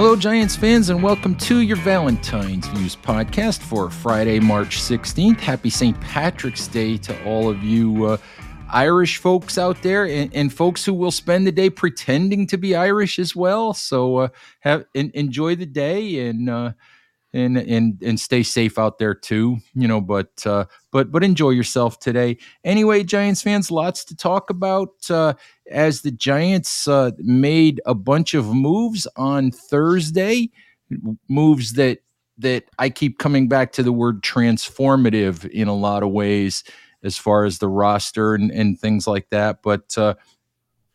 Hello, Giants fans, and welcome to your Valentine's Views podcast for Friday, March 16th. Happy St. Patrick's Day to all of you uh, Irish folks out there and, and, folks who will spend the day pretending to be Irish as well. So, uh, have enjoy the day and uh, and and and stay safe out there too you know but uh but but enjoy yourself today. Anyway giants fans lots to talk about uh as the giants uh made a bunch of moves on thursday moves that that i keep coming back to the word transformative in a lot of ways as far as the roster and, and things like that but uh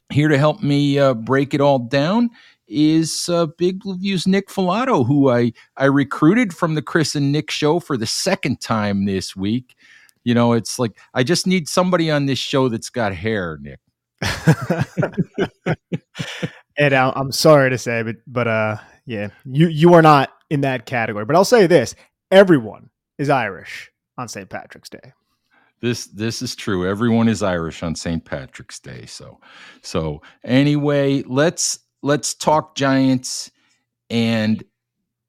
here to help me uh, break it all down is uh, Big Blue View's Nick Falato, who I I recruited from the Chris and Nick show for the second time this week. You know, it's like I just need somebody on this show that's got hair, Nick. and I'm sorry to say, but but uh, yeah, you you are not in that category. But I'll say this: everyone is Irish on St. Patrick's Day. This this is true. Everyone is Irish on St. Patrick's Day. So so anyway, let's let's talk Giants. And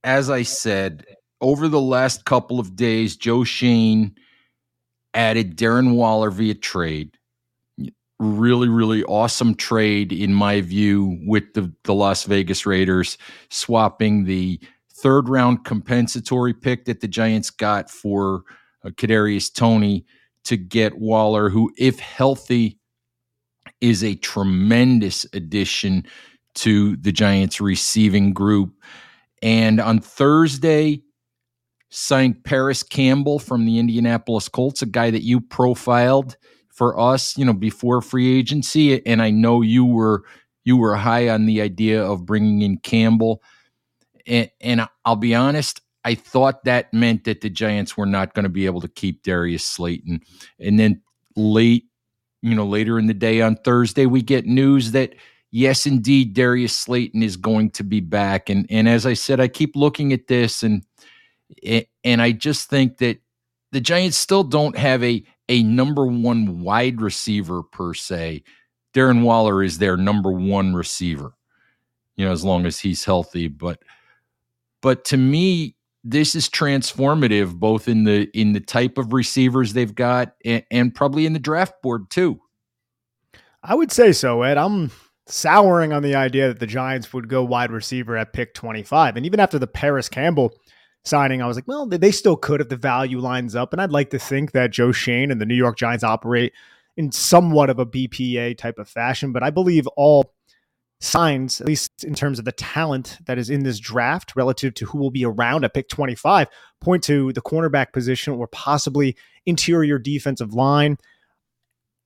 as I said, over the last couple of days, Joe Schoen added Darren Waller via trade. Really, really awesome trade, in my view, with the, the Las Vegas Raiders swapping the third round compensatory pick that the Giants got for uh, Kadarius Toney to get Waller, who, if healthy, is a tremendous addition to the Giants receiving group. And on Thursday, signed Parris Campbell from the Indianapolis Colts, a guy that you profiled for us, you know, before free agency. And I know you were you were high on the idea of bringing in Campbell. And, and I'll be honest, I thought that meant that the Giants were not going to be able to keep Darius Slayton. And then late, you know, later in the day on Thursday, we get news that yes, indeed, Darius Slayton is going to be back. And and as I said, I keep looking at this and and I just think that the Giants still don't have a a number one wide receiver per se. Darren Waller is their number one receiver, you know, as long as he's healthy. But but to me, this is transformative both in the in the type of receivers they've got and, and probably in the draft board too. I would say so, Ed. I'm souring on the idea that the Giants would go wide receiver at pick 25. And even after the Parris Campbell signing, I was like, well, they still could if the value lines up. And I'd like to think that Joe Schoen and the New York Giants operate in somewhat of a BPA type of fashion. But I believe all signs, at least in terms of the talent that is in this draft relative to who will be around at pick 25, point to the cornerback position or possibly interior defensive line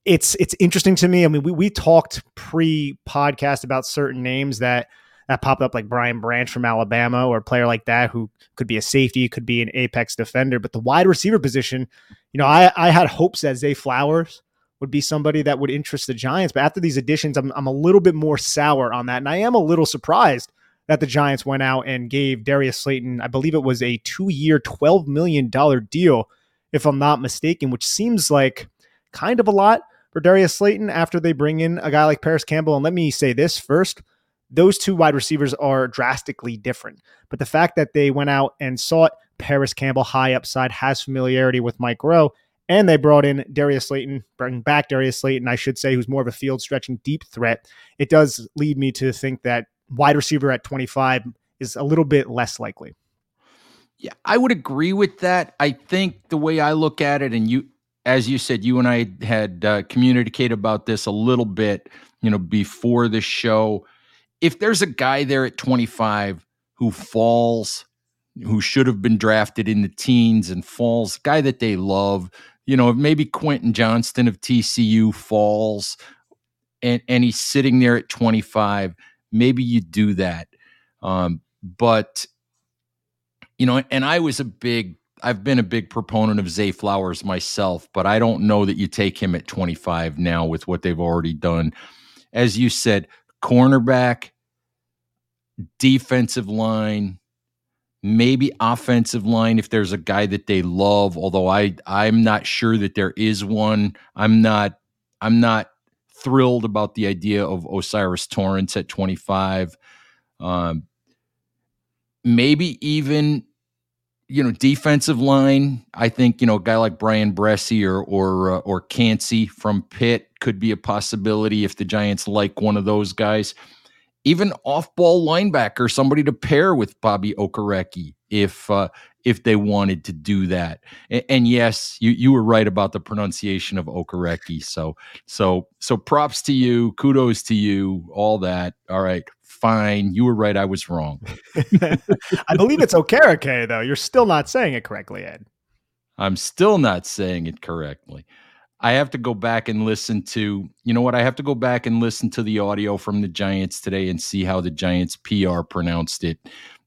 it's it's interesting to me. I mean, we we talked pre-podcast about certain names that that popped up, like Brian Branch from Alabama, or a player like that who could be a safety, could be an apex defender. But the wide receiver position, you know, I I had hopes that Zay Flowers would be somebody that would interest the Giants. But after these additions, I'm I'm a little bit more sour on that, and I am a little surprised that the Giants went out and gave Darius Slayton, I believe it was a two-year, twelve million dollar deal, if I'm not mistaken, which seems like kind of a lot for Darius Slayton after they bring in a guy like Parris Campbell. And let me say this first those two wide receivers are drastically different. But the fact that they went out and sought Parris Campbell high upside, has familiarity with Mike Groh, and they brought in Darius Slayton, bringing back Darius Slayton, I should say, who's more of a field stretching deep threat. It does lead me to think that wide receiver at 25 is a little bit less likely. Yeah, I would agree with that. I think the way I look at it, and you as you said, you and I had uh, communicated about this a little bit, you know, before the show. If there's a guy there at 25 who falls, who should have been drafted in the teens and falls, guy that they love, you know, maybe Quentin Johnston of TCU falls and, and he's sitting there at 25, maybe you do that. Um, but you know, and I was a big, I've been a big proponent of Zay Flowers myself, but I don't know that you take him at 25 now with what they've already done. As you said, cornerback, defensive line, maybe offensive line if there's a guy that they love although i i'm not sure that there is one i'm not i'm not thrilled about the idea of O'Cyrus Torrence at 25 um, maybe even you know defensive line i think you know a guy like Bryan Bresee or or uh, or Kancey from pitt could be a possibility if the giants like one of those guys even off-ball linebacker, somebody to pair with Bobby Okereke if uh, if they wanted to do that. And, and, yes, you you were right about the pronunciation of Okereke. So so so props to you, kudos to you, all that. All right, fine. You were right. I was wrong. I believe it's Okereke though. You're still not saying it correctly, Ed. I'm still not saying it correctly. I have to go back and listen to, you know what? I have to go back and listen to the audio from the Giants today and see how the Giants PR pronounced it.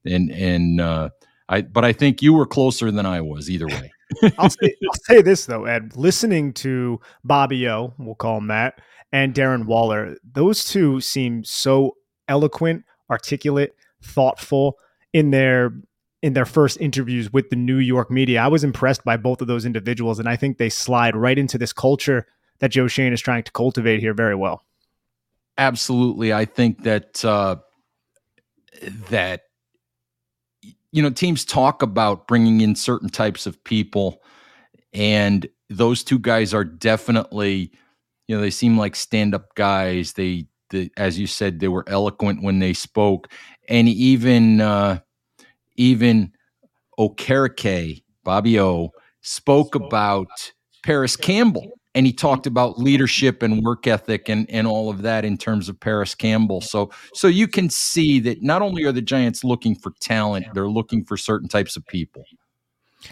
And, and, uh, I, but I think you were closer than I was either way. I'll, say, I'll say this though, Ed, listening to Bobby O, we'll call him that, and Darren Waller, those two seem so eloquent, articulate, thoughtful in their in their first interviews with the New York media. I was impressed by both of those individuals, and I think they slide right into this culture that Joe Schoen is trying to cultivate here very well. Absolutely, I think that uh, that you know teams talk about bringing in certain types of people, and those two guys are definitely you know they seem like stand-up guys. They, they as you said, they were eloquent when they spoke, and even. Uh, even Okereke, Bobby O, spoke about Parris Campbell. And he talked about leadership and work ethic and, and all of that in terms of Parris Campbell. So so you can see that not only are the Giants looking for talent, they're looking for certain types of people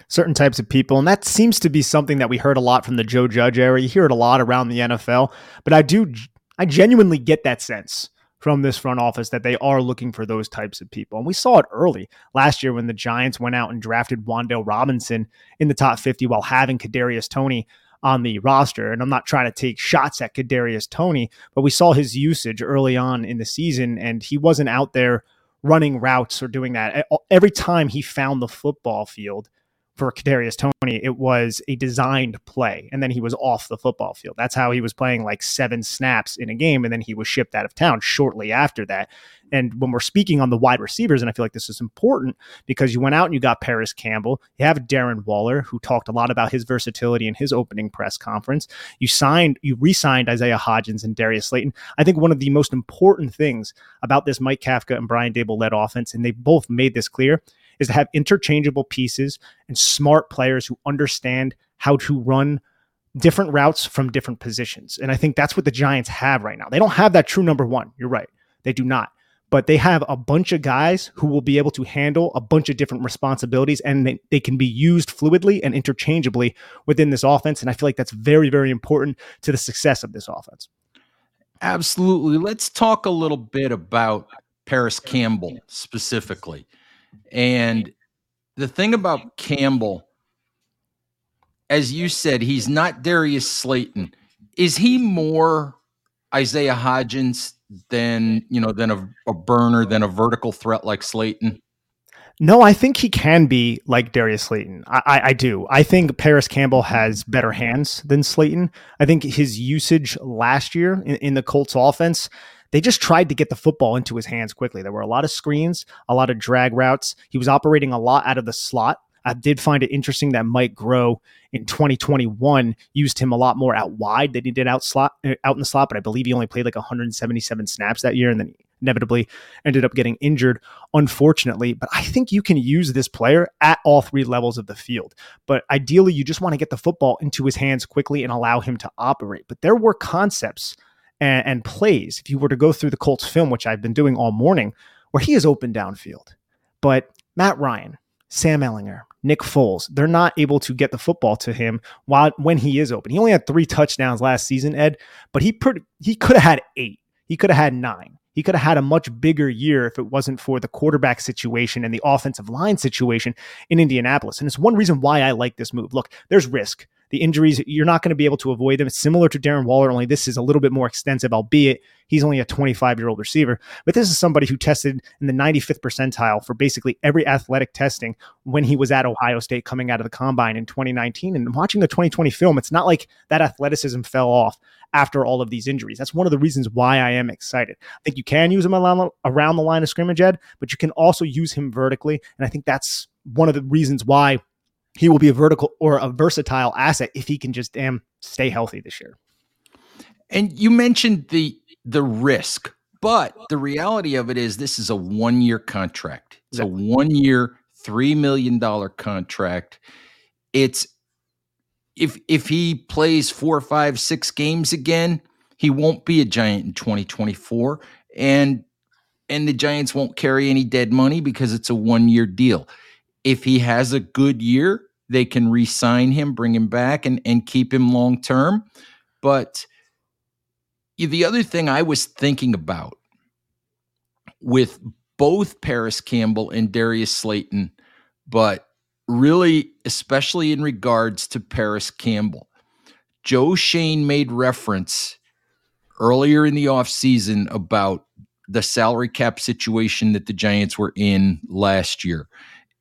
certain types of people. And that seems to be something that we heard a lot from the Joe Judge era. You hear it a lot around the NFL, but I do, I genuinely get that sense from this front office that they are looking for those types of people. And we saw it early last year when the Giants went out and drafted Wan'Dale Robinson in the top 50 while having Kadarius Toney on the roster. And I'm not trying to take shots at Kadarius Toney, but we saw his usage early on in the season, and he wasn't out there running routes or doing that. Every time he found the football field, for Kadarius Toney, it was a designed play, and then he was off the football field. That's how he was playing like seven snaps in a game, and then he was shipped out of town shortly after that. And when we're speaking on the wide receivers, and I feel like this is important because you went out and you got Parris Campbell, you have Darren Waller, who talked a lot about his versatility in his opening press conference. You signed, you re-signed Isaiah Hodgins and Darius Slayton. I think one of the most important things about this Mike Kafka and Brian Daboll led offense, and they both made this clear, is to have interchangeable pieces and smart players who understand how to run different routes from different positions. And I think that's what the Giants have right now. They don't have that true number one. You're right. They do not. But they have a bunch of guys who will be able to handle a bunch of different responsibilities and they, they can be used fluidly and interchangeably within this offense. And I feel like that's very, very important to the success of this offense. Absolutely. Let's talk a little bit about Parris Campbell specifically. And the thing about Campbell, as you said, he's not Darius Slayton. Is he more Isaiah Hodgins than you know than a, a burner than a vertical threat like Slayton? No, I think he can be like Darius Slayton. I, I, I, do. I think Parris Campbell has better hands than Slayton. I think his usage last year in, in the Colts offense they just tried to get the football into his hands quickly. There were a lot of screens, a lot of drag routes. He was operating a lot out of the slot. I did find it interesting that Mike Groh in 2021 used him a lot more out wide than he did out slot uh, out in the slot, but I believe he only played like 177 snaps that year and then inevitably ended up getting injured unfortunately, but I think you can use this player at all three levels of the field. But ideally you just want to get the football into his hands quickly and allow him to operate. But there were concepts and, and plays, if you were to go through the Colts film, which I've been doing all morning, where he is open downfield. But Matt Ryan, Sam Ehlinger, Nick Foles, they're not able to get the football to him while when he is open. He only had three touchdowns last season, Ed, but he he could have had eight. He could have had nine. He could have had a much bigger year if it wasn't for the quarterback situation and the offensive line situation in Indianapolis. And it's one reason why I like this move. Look, there's risk. The injuries, you're not going to be able to avoid them. It's similar to Darren Waller, only this is a little bit more extensive, albeit he's only a 25 year old receiver. But this is somebody who tested in the 95th percentile for basically every athletic testing when he was at Ohio State coming out of the combine in 2019. And watching the 2020 film, it's not like that athleticism fell off after all of these injuries. That's one of the reasons why I am excited. I think you can use him around the line of scrimmage, Ed, but you can also use him vertically. And I think that's one of the reasons why he will be a vertical or a versatile asset if he can just damn stay healthy this year. And you mentioned the the risk, but the reality of it is this is a one year contract. It's a one year, three million dollar contract. It's if if he plays four, five, six games again, he won't be a giant in 2024. And and the Giants won't carry any dead money because it's a one year deal. If he has a good year, they can re-sign him, bring him back, and, and keep him long term. But the other thing I was thinking about with both Parris Campbell and Darius Slayton, but really, especially in regards to Parris Campbell, Joe Schoen made reference earlier in the offseason about the salary cap situation that the Giants were in last year.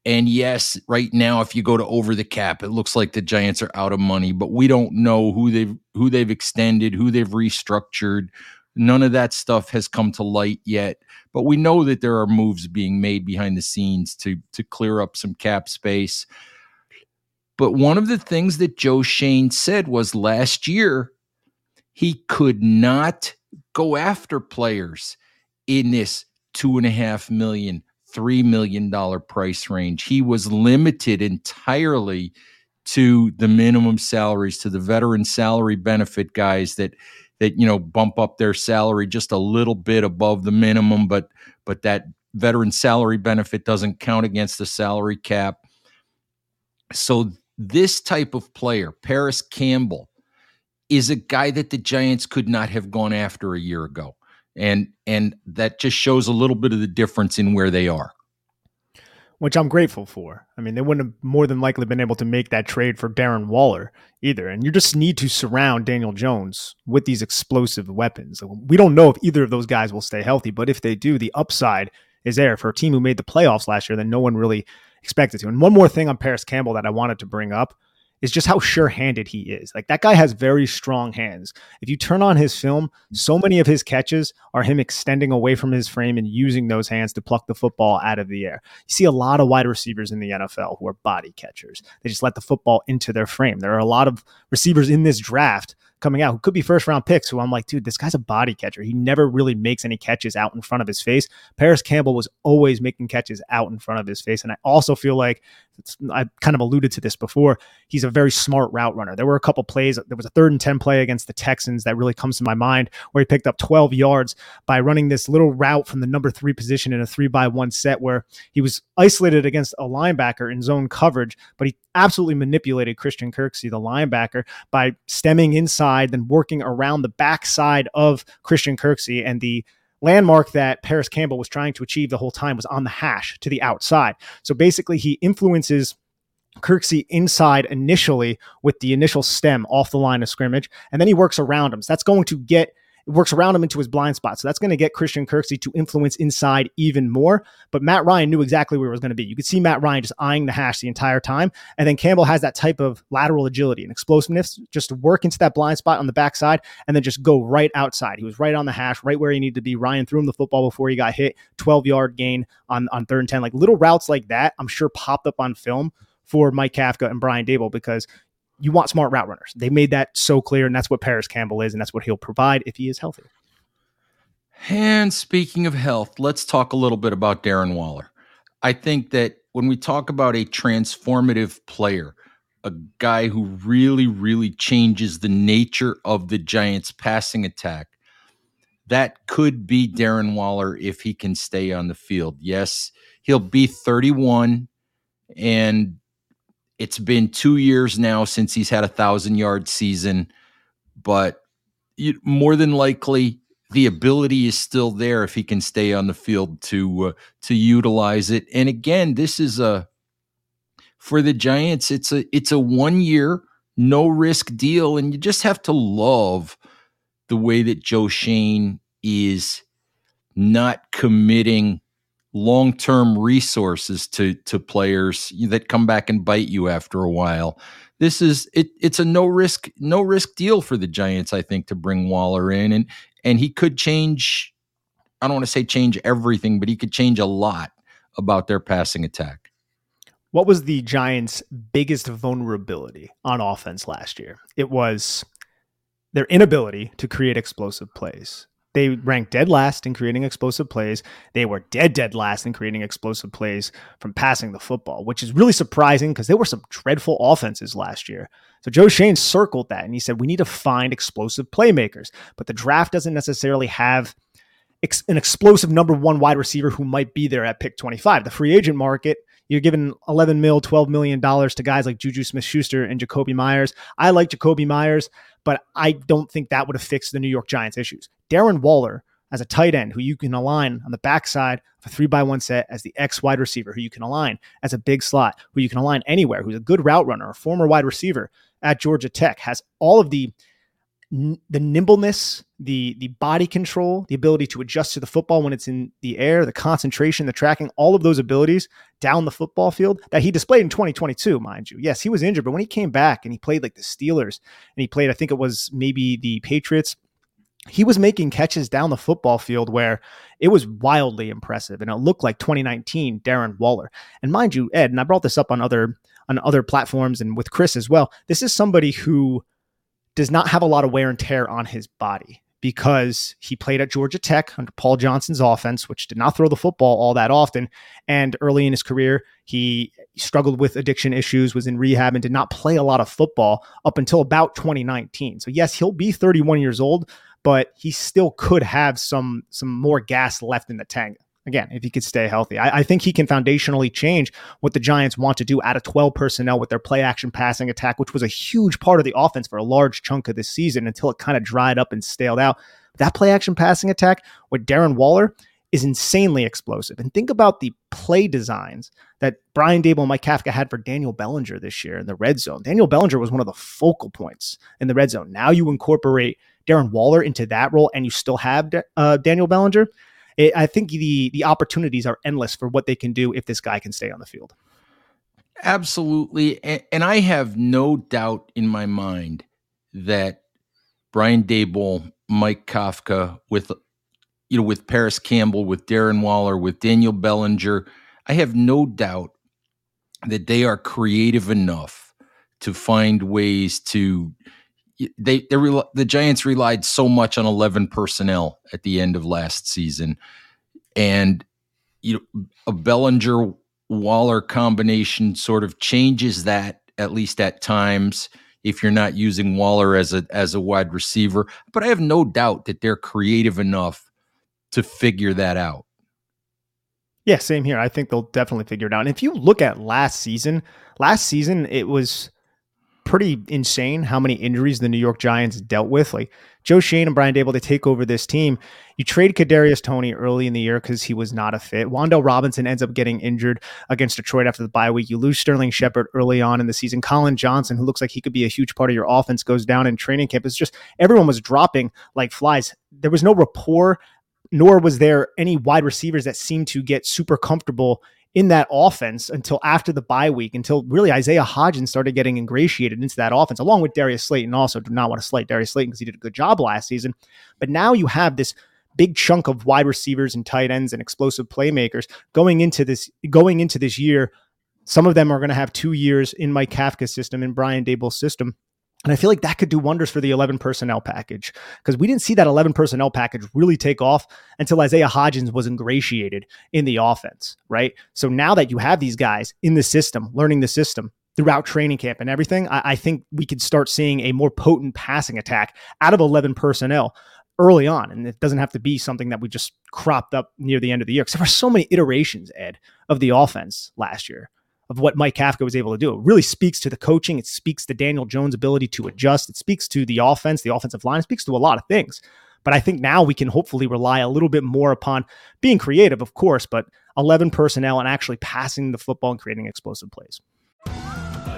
And yes, right now, if you go to over the cap, it looks like the Giants are out of money, but we don't know who they've who they've extended, who they've restructured. None of that stuff has come to light yet, but we know that there are moves being made behind the scenes to to clear up some cap space. But one of the things that Joe Schoen said was last year he could not go after players in this two and a half million, $3 million price range. He was limited entirely to the minimum salaries, to the veteran salary benefit guys that that you know bump up their salary just a little bit above the minimum, but but that veteran salary benefit doesn't count against the salary cap. So this type of player, Parris Campbell, is a guy that the Giants could not have gone after a year ago and and that just shows a little bit of the difference in where they are which I'm grateful for. I mean, they wouldn't have more than likely been able to make that trade for Darren Waller either. And you just need to surround Daniel Jones with these explosive weapons. We don't know if either of those guys will stay healthy, but if they do, the upside is there for a team who made the playoffs last year that no one really expected to. And one more thing on Parris Campbell that I wanted to bring up is just how sure-handed he is. Like that guy has very strong hands. If you turn on his film, so many of his catches are him extending away from his frame and using those hands to pluck the football out of the air. You see a lot of wide receivers in the NFL who are body catchers. They just let the football into their frame. There are a lot of receivers in this draft coming out who could be first round picks who I'm like, dude, this guy's a body catcher. He never really makes any catches out in front of his face. Parris Campbell was always making catches out in front of his face. And I also feel like I kind of alluded to this before. He's a very smart route runner. There were a couple plays. There was a third and 10 play against the Texans that really comes to my mind where he picked up 12 yards by running this little route from the number three position in a three by one set where he was isolated against a linebacker in zone coverage, but he absolutely manipulated Christian Kirksey, the linebacker, by stemming inside, then working around the backside of Christian Kirksey and the landmark that Parris Campbell was trying to achieve the whole time was on the hash to the outside. So basically, he influences Kirksey inside initially with the initial stem off the line of scrimmage, and then he works around him. So that's going to get works around him into his blind spot. So that's going to get Christian Kirksey to influence inside even more. But Matt Ryan knew exactly where it was going to be. You could see Matt Ryan just eyeing the hash the entire time. And then Campbell has that type of lateral agility and explosiveness just to work into that blind spot on the backside and then just go right outside. He was right on the hash, right where he needed to be. Ryan threw him the football before he got hit, 12 yard gain on, on third and 10. Like little routes like that, I'm sure popped up on film for Mike Kafka and Brian Daboll because you want smart route runners. They made that so clear, and that's what Parris Campbell is, and that's what he'll provide if he is healthy. And speaking of health, let's talk a little bit about Darren Waller. I think that when we talk about a transformative player, a guy who really, really changes the nature of the Giants' passing attack, that could be Darren Waller if he can stay on the field. Yes, he'll be 31, and it's been two years now since he's had a thousand yard season, but more than likely the ability is still there if he can stay on the field to uh, to utilize it. And again, this is a for the Giants. It's a it's a one year no risk deal, and you just have to love the way that Joe Schoen is not committing long-term resources to to players that come back and bite you after a while. This is it it's a no risk no risk deal for the Giants I think to bring Waller in and and he could change I don't want to say change everything but he could change a lot about their passing attack. What was the Giants' biggest vulnerability on offense last year? It was their inability to create explosive plays. They ranked dead last in creating explosive plays. They were dead, dead last in creating explosive plays from passing the football, which is really surprising because there were some dreadful offenses last year. So Joe Schoen circled that and he said, we need to find explosive playmakers, but the draft doesn't necessarily have ex- an explosive number one wide receiver who might be there at pick 25. The free agent market you're giving 11 mil, 12 million dollars to guys like Juju Smith-Schuster and Jakobi Meyers. I like Jakobi Meyers, but I don't think that would have fixed the New York Giants issues. Darren Waller as a tight end who you can align on the backside of a three by one set as the X wide receiver, who you can align as a big slot, who you can align anywhere, who's a good route runner, a former wide receiver at Georgia Tech, has all of the the nimbleness, the the body control, the ability to adjust to the football when it's in the air, the concentration, the tracking, all of those abilities down the football field that he displayed in 2022, mind you. Yes, he was injured, but when he came back and he played like the Steelers and he played, I think it was maybe the Patriots, he was making catches down the football field where it was wildly impressive and it looked like 2019 Darren Waller. And mind you, Ed, and I brought this up on other on other platforms and with Chris as well. This is somebody who does not have a lot of wear and tear on his body because he played at Georgia Tech under Paul Johnson's offense, which did not throw the football all that often. And early in his career, he struggled with addiction issues, was in rehab, and did not play a lot of football up until about 2019. So, yes, he'll be 31 years old, but he still could have some some more gas left in the tank again, if he could stay healthy. I, I, think he can foundationally change what the Giants want to do out of 12 personnel with their play action passing attack, which was a huge part of the offense for a large chunk of this season until it kind of dried up and staled out. That play action passing attack with Darren Waller is insanely explosive. And think about the play designs that Brian Daboll and Mike Kafka had for Daniel Bellinger this year in the red zone. Daniel Bellinger was one of the focal points in the red zone. Now you incorporate Darren Waller into that role and you still have uh, Daniel Bellinger it, I think the the opportunities are endless for what they can do if this guy can stay on the field. Absolutely, and, and I have no doubt in my mind that Brian Daboll, Mike Kafka, with you know, with Parris Campbell, with Darren Waller, with Daniel Bellinger, I have no doubt that they are creative enough to find ways to they they the Giants relied so much on 11 personnel at the end of last season and you know a Bellinger Waller combination sort of changes that at least at times if you're not using Waller as a as a wide receiver but I have no doubt that they're creative enough to figure that out yeah, same here. I think they'll definitely figure it out. And if you look at last season, last season it was pretty insane how many injuries the New York Giants dealt with. Like Joe Schoen and Brian Daboll, to take over this team. You trade Kadarius Toney early in the year because he was not a fit. Wan'Dale Robinson ends up getting injured against Detroit after the bye week. You lose Sterling Shepard early on in the season. Collin Johnson, who looks like he could be a huge part of your offense, goes down in training camp. It's just everyone was dropping like flies. There was no rapport, nor was there any wide receivers that seemed to get super comfortable in that offense until after the bye week, until really Isaiah Hodgins started getting ingratiated into that offense, along with Darius Slayton. Also, do not want to slight Darius Slayton because he did a good job last season. But now you have this big chunk of wide receivers and tight ends and explosive playmakers going into this going into this year. Some of them are going to have two years in Mike Kafka's system in Brian Daboll's system. And I feel like that could do wonders for the 11 personnel package because we didn't see that 11 personnel package really take off until Isaiah Hodgins was ingratiated in the offense, right? So now that you have these guys in the system, learning the system throughout training camp and everything, I, I think we could start seeing a more potent passing attack out of 11 personnel early on. And it doesn't have to be something that we just cropped up near the end of the year because there were so many iterations, Ed, of the offense last year of what Mike Kafka was able to do. It really speaks to the coaching. It speaks to Daniel Jones' ability to adjust. It speaks to the offense, the offensive line. It speaks to a lot of things. But I think now we can hopefully rely a little bit more upon being creative, of course, but 11 personnel and actually passing the football and creating explosive plays.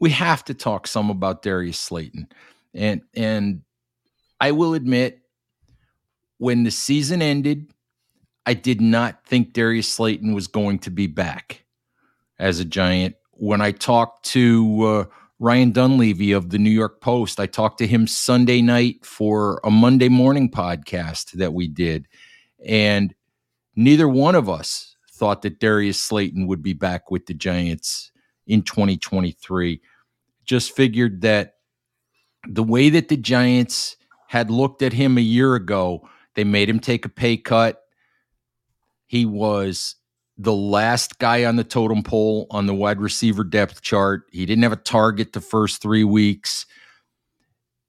we have to talk some about Darius Slayton. And and I will admit when the season ended, I did not think Darius Slayton was going to be back as a Giant. When I talked to uh, Ryan Dunleavy of the New York Post, I talked to him Sunday night for a Monday morning podcast that we did. And neither one of us thought that Darius Slayton would be back with the Giants in 2023 just figured that the way that the Giants had looked at him a year ago, they made him take a pay cut. He was the last guy on the totem pole on the wide receiver depth chart. He didn't have a target the first three weeks.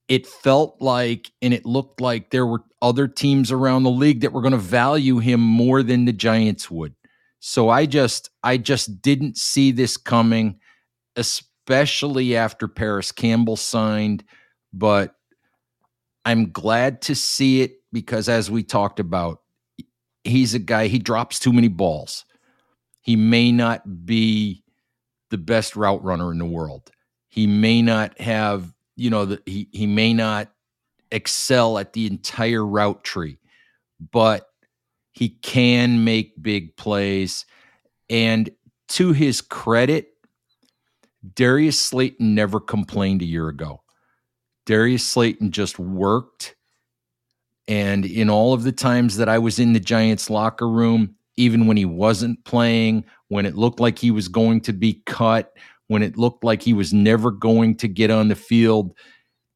It felt like and it looked like there were other teams around the league that were going to value him more than the Giants would. So I just I just didn't see this coming, especially especially after Parris Campbell signed. But I'm glad to see it because, as we talked about, he's a guy, he drops too many balls. He may not be the best route runner in the world. He may not have, you know, the, he, he may not excel at the entire route tree, but he can make big plays. And to his credit, Darius Slayton never complained a year ago. Darius Slayton just worked. And in all of the times that I was in the Giants locker room, even when he wasn't playing, when it looked like he was going to be cut, when it looked like he was never going to get on the field,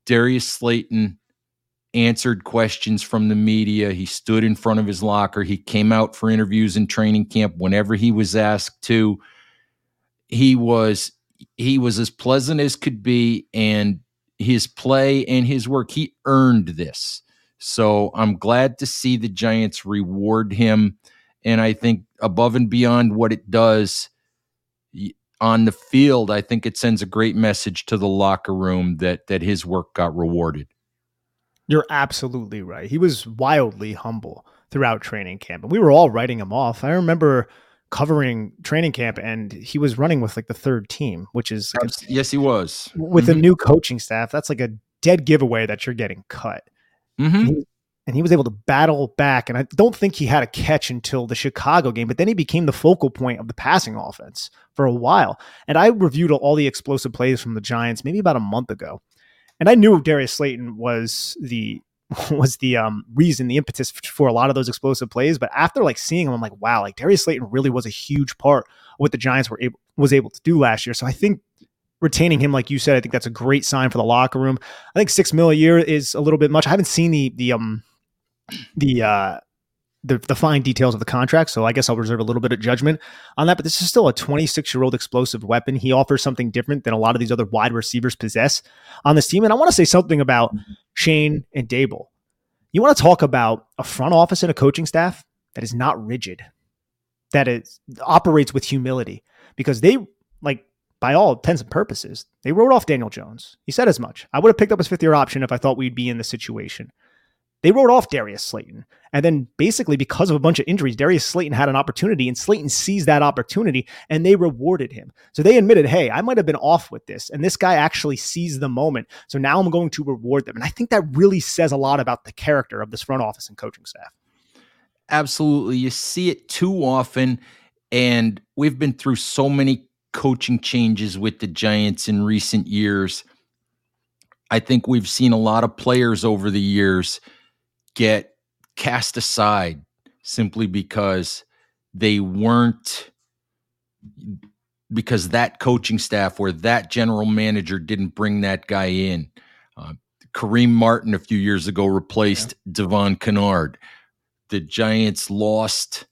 Darius Slayton answered questions from the media. He stood in front of his locker. He came out for interviews in training camp whenever he was asked to. He was he was as pleasant as could be, and his play and his work, he earned this. So I'm glad to see the Giants reward him. And I think above and beyond what it does on the field, I think it sends a great message to the locker room that that his work got rewarded. You're absolutely right. He was wildly humble throughout training camp, and we were all writing him off. I remember covering training camp and he was running with like the third team, which is like a, yes, he was with mm-hmm. a new coaching staff. That's like a dead giveaway that you're getting cut. Mm-hmm. And, he, and he was able to battle back. And I don't think he had a catch until the Chicago game, but then he became the focal point of the passing offense for a while. And I reviewed all the explosive plays from the Giants maybe about a month ago. And I knew Darius Slayton was the was the um, reason, the impetus for a lot of those explosive plays. But after like seeing him, I'm like, wow, like Darius Slayton really was a huge part of what the Giants were able was able to do last year. So I think retaining him, like you said, I think that's a great sign for the locker room. I think six mil a year is a little bit much. I haven't seen the the um the uh the, the fine details of the contract. So I guess I'll reserve a little bit of judgment on that. But this is still a 26 year old explosive weapon. He offers something different than a lot of these other wide receivers possess on this team. And I want to say something about Schoen and Daboll. You want to talk about a front office and a coaching staff that is not rigid, that is operates with humility because they like by all intents and purposes, they wrote off Daniel Jones. He said as much. I would have picked up his fifth year option if I thought we'd be in this situation. They wrote off Darius Slayton. And then basically because of a bunch of injuries, Darius Slayton had an opportunity and Slayton seized that opportunity and they rewarded him. So they admitted, hey, I might have been off with this. And this guy actually seized the moment. So now I'm going to reward them. And I think that really says a lot about the character of this front office and coaching staff. Absolutely. You see it too often. And we've been through so many coaching changes with the Giants in recent years. I think we've seen a lot of players over the years get cast aside simply because they weren't because that coaching staff or that general manager didn't bring that guy in. Uh, Kareem Martin a few years ago replaced yeah. Devon Kennard. The Giants lost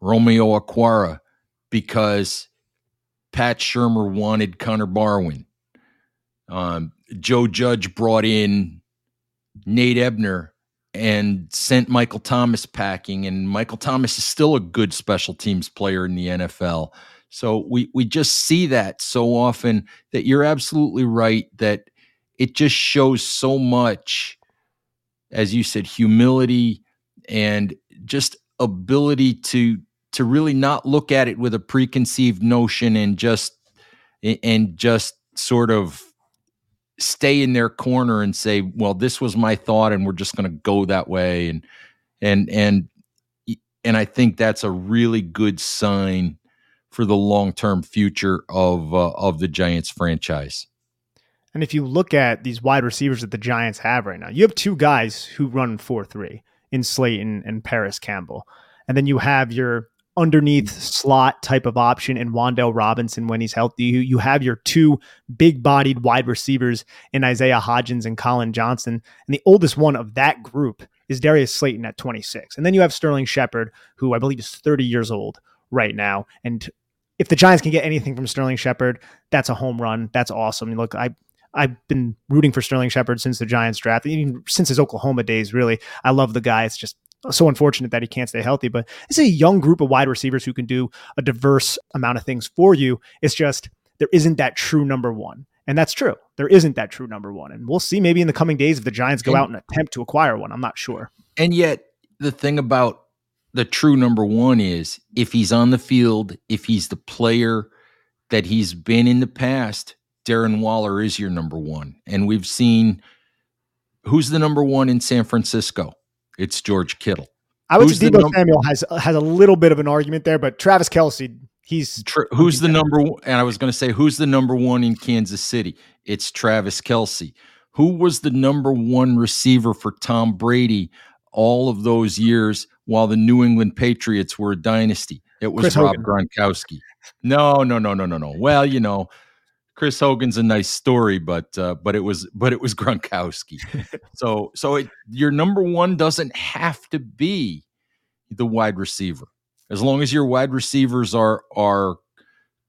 Romeo Okwara because Pat Shurmur wanted Connor Barwin. Um, Joe Judge brought in Nate Ebner and sent Michael Thomas packing. And Michael Thomas is still a good special teams player in the NFL. So we we just see that so often that you're absolutely right that it just shows so much, as you said, humility and just ability to to really not look at it with a preconceived notion and just and just sort of stay in their corner and say, "Well, this was my thought, and we're just going to go that way." And and and and I think that's a really good sign for the long term future of uh, of the Giants franchise. And if you look at these wide receivers that the Giants have right now, you have two guys who run four three in Slayton and Parris Campbell, and then you have your underneath mm. slot type of option in Wan'Dale Robinson when he's healthy. You, you have your two big bodied wide receivers in Isaiah Hodgins and Collin Johnson. And the oldest one of that group is Darius Slayton at 26. And then you have Sterling Shepard, who I believe is 30 years old right now. And if the Giants can get anything from Sterling Shepard, that's a home run. That's awesome. Look, I I've been rooting for Sterling Shepard since the Giants draft, even since his Oklahoma days. Really, I love the guy. It's just so unfortunate that he can't stay healthy. But it's a young group of wide receivers who can do a diverse amount of things for you. It's just there isn't that true number one. And that's true. There isn't that true number one. And we'll see maybe in the coming days if the Giants go and, out and attempt to acquire one. I'm not sure. And yet, the thing about the true number one is if he's on the field, if he's the player that he's been in the past, Darren Waller is your number one. And we've seen who's the number one in San Francisco? It's George Kittle. I would who's say Deebo num- Samuel has has a little bit of an argument there, but Travis Kelce, he's Tra- who's the number one? And I was going to say who's the number one in Kansas City? It's Travis Kelce. Who was the number one receiver for Tom Brady all of those years while the New England Patriots were a dynasty? It was Chris Rob Hogan. Gronkowski. No, no, no, no, no, no. Well, you know, Chris Hogan's a nice story, but uh, but it was but it was Gronkowski. so so it, your number one doesn't have to be the wide receiver, as long as your wide receivers are are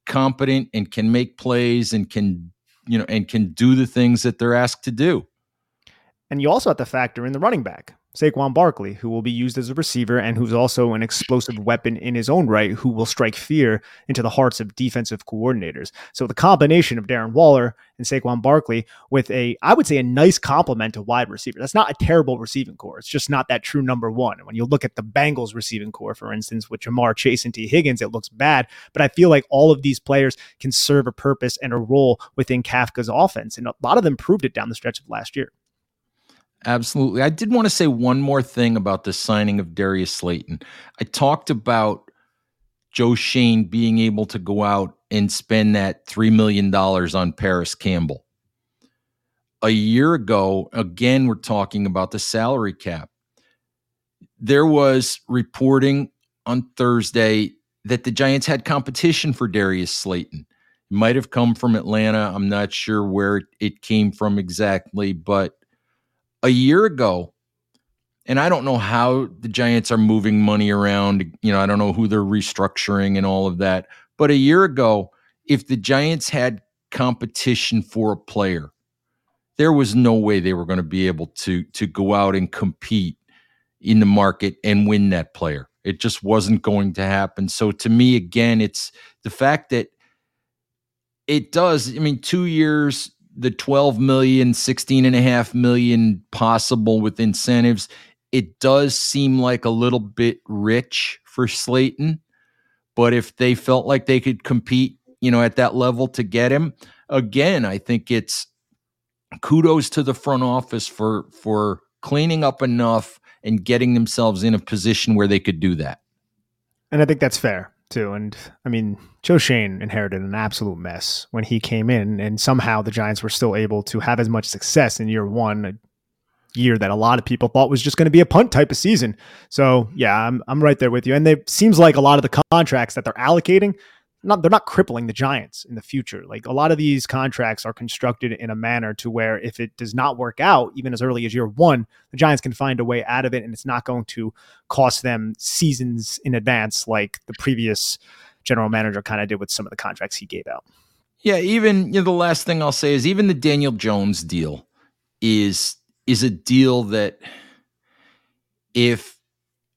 competent and can make plays and can you know and can do the things that they're asked to do. And you also have to factor in the running back. Saquon Barkley, who will be used as a receiver and who's also an explosive weapon in his own right, who will strike fear into the hearts of defensive coordinators. So the combination of Darren Waller and Saquon Barkley with a, I would say, a nice complement to wide receiver. That's not a terrible receiving corps. It's just not that true number one. And when you look at the Bengals receiving corps, for instance, with Ja'Marr Chase and Tee Higgins, it looks bad. But I feel like all of these players can serve a purpose and a role within Kafka's offense. And a lot of them proved it down the stretch of last year. Absolutely. I did want to say one more thing about the signing of Darius Slayton. I talked about Joe Schoen being able to go out and spend that $3 million on Parris Campbell. A year ago, again, we're talking about the salary cap. There was reporting on Thursday that the Giants had competition for Darius Slayton. It might have come from Atlanta. I'm not sure where it came from exactly, but a year ago, and I don't know how the Giants are moving money around. You know, I don't know who they're restructuring and all of that. But a year ago, if the Giants had competition for a player, there was no way they were going to be able to to go out and compete in the market and win that player. It just wasn't going to happen. So to me, again, it's the fact that it does. I mean, two years, the 12 million, 16 and a half million possible with incentives, it does seem like a little bit rich for Slayton. But if they felt like they could compete, you know, at that level to get him, again, I think it's kudos to the front office for for cleaning up enough and getting themselves in a position where they could do that. And I think that's fair too. And I mean, Joe Schoen inherited an absolute mess when he came in, and somehow the Giants were still able to have as much success in year one, a year that a lot of people thought was just going to be a punt type of season. So yeah, I'm I'm right there with you. And it seems like a lot of the contracts that they're allocating not they're not crippling the Giants in the future. Like a lot of these contracts are constructed in a manner to where if it does not work out, even as early as year one, the Giants can find a way out of it, and it's not going to cost them seasons in advance like the previous general manager kind of did with some of the contracts he gave out. Yeah, even you know, the last thing I'll say is even the Daniel Jones deal is is a deal that if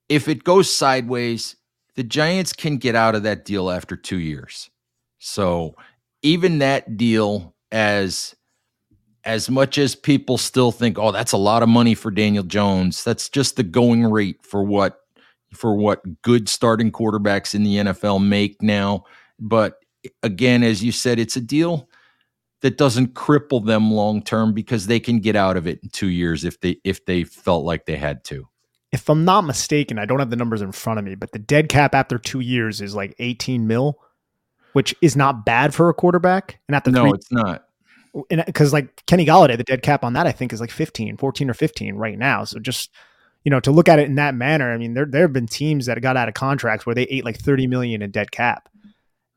if it goes sideways the Giants can get out of that deal after two years. So even that deal, as as much as people still think, oh, that's a lot of money for Daniel Jones, that's just the going rate for what for what good starting quarterbacks in the NFL make now. But again, as you said, it's a deal that doesn't cripple them long term because they can get out of it in two years if they if they felt like they had to if I'm not mistaken, I don't have the numbers in front of me, but the dead cap after two years is like 18 mil, which is not bad for a quarterback. And at the no, three, it's not. Because uh, like Kenny Golladay, the dead cap on that I think is like 15, 14 or 15 right now. So just you know to look at it in that manner, I mean there there have been teams that got out of contracts where they ate like 30 million in dead cap.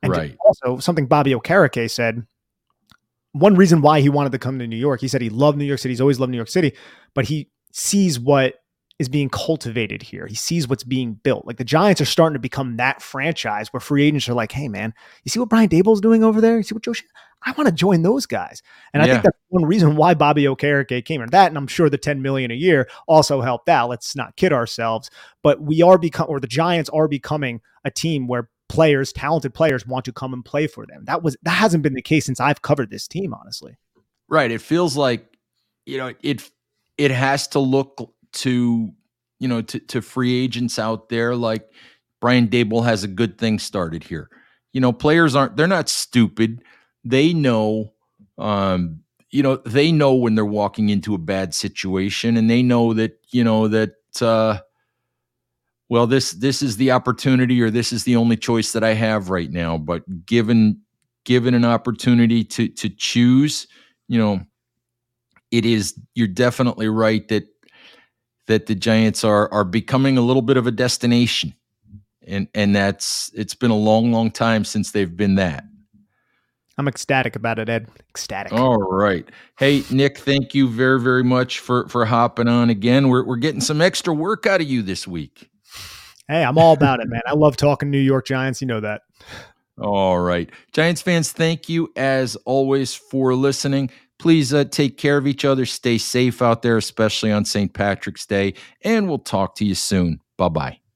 And right. also something Bobby Okereke said. One reason why he wanted to come to New York, he said he loved New York City. He's always loved New York City, but he sees what is being cultivated here. He sees what's being built. Like the Giants are starting to become that franchise where free agents are like, hey man, you see what Brian Daboll's doing over there? You see what Joe? I want to join those guys. And yeah. I think that's one reason why Bobby Okereke came in. That, and I'm sure the 10 million a year also helped out. Let's not kid ourselves. But we are become, or the Giants are becoming a team where players, talented players, want to come and play for them. That was that hasn't been the case since I've covered this team, honestly. Right. It feels like you know it. It has to look to you know to, to free agents out there like Brian Daboll has a good thing started here. You know, players aren't they're not stupid. They know um you know, they know when they're walking into a bad situation and they know that, you know, that uh well this this is the opportunity or this is the only choice that I have right now, but given given an opportunity to to choose, you know, it is you're definitely right that that the Giants are are becoming a little bit of a destination. And and that's it's been a long, long time since they've been that. I'm ecstatic about it, Ed. Ecstatic. All right. Hey, Nick, thank you very, very much for for hopping on again. We're we're getting some extra work out of you this week. Hey, I'm all about it, man. I love talking New York Giants. You know that. All right. Giants fans, thank you as always for listening. Please uh, take care of each other. Stay safe out there, especially on St. Patrick's Day. And we'll talk to you soon. Bye bye.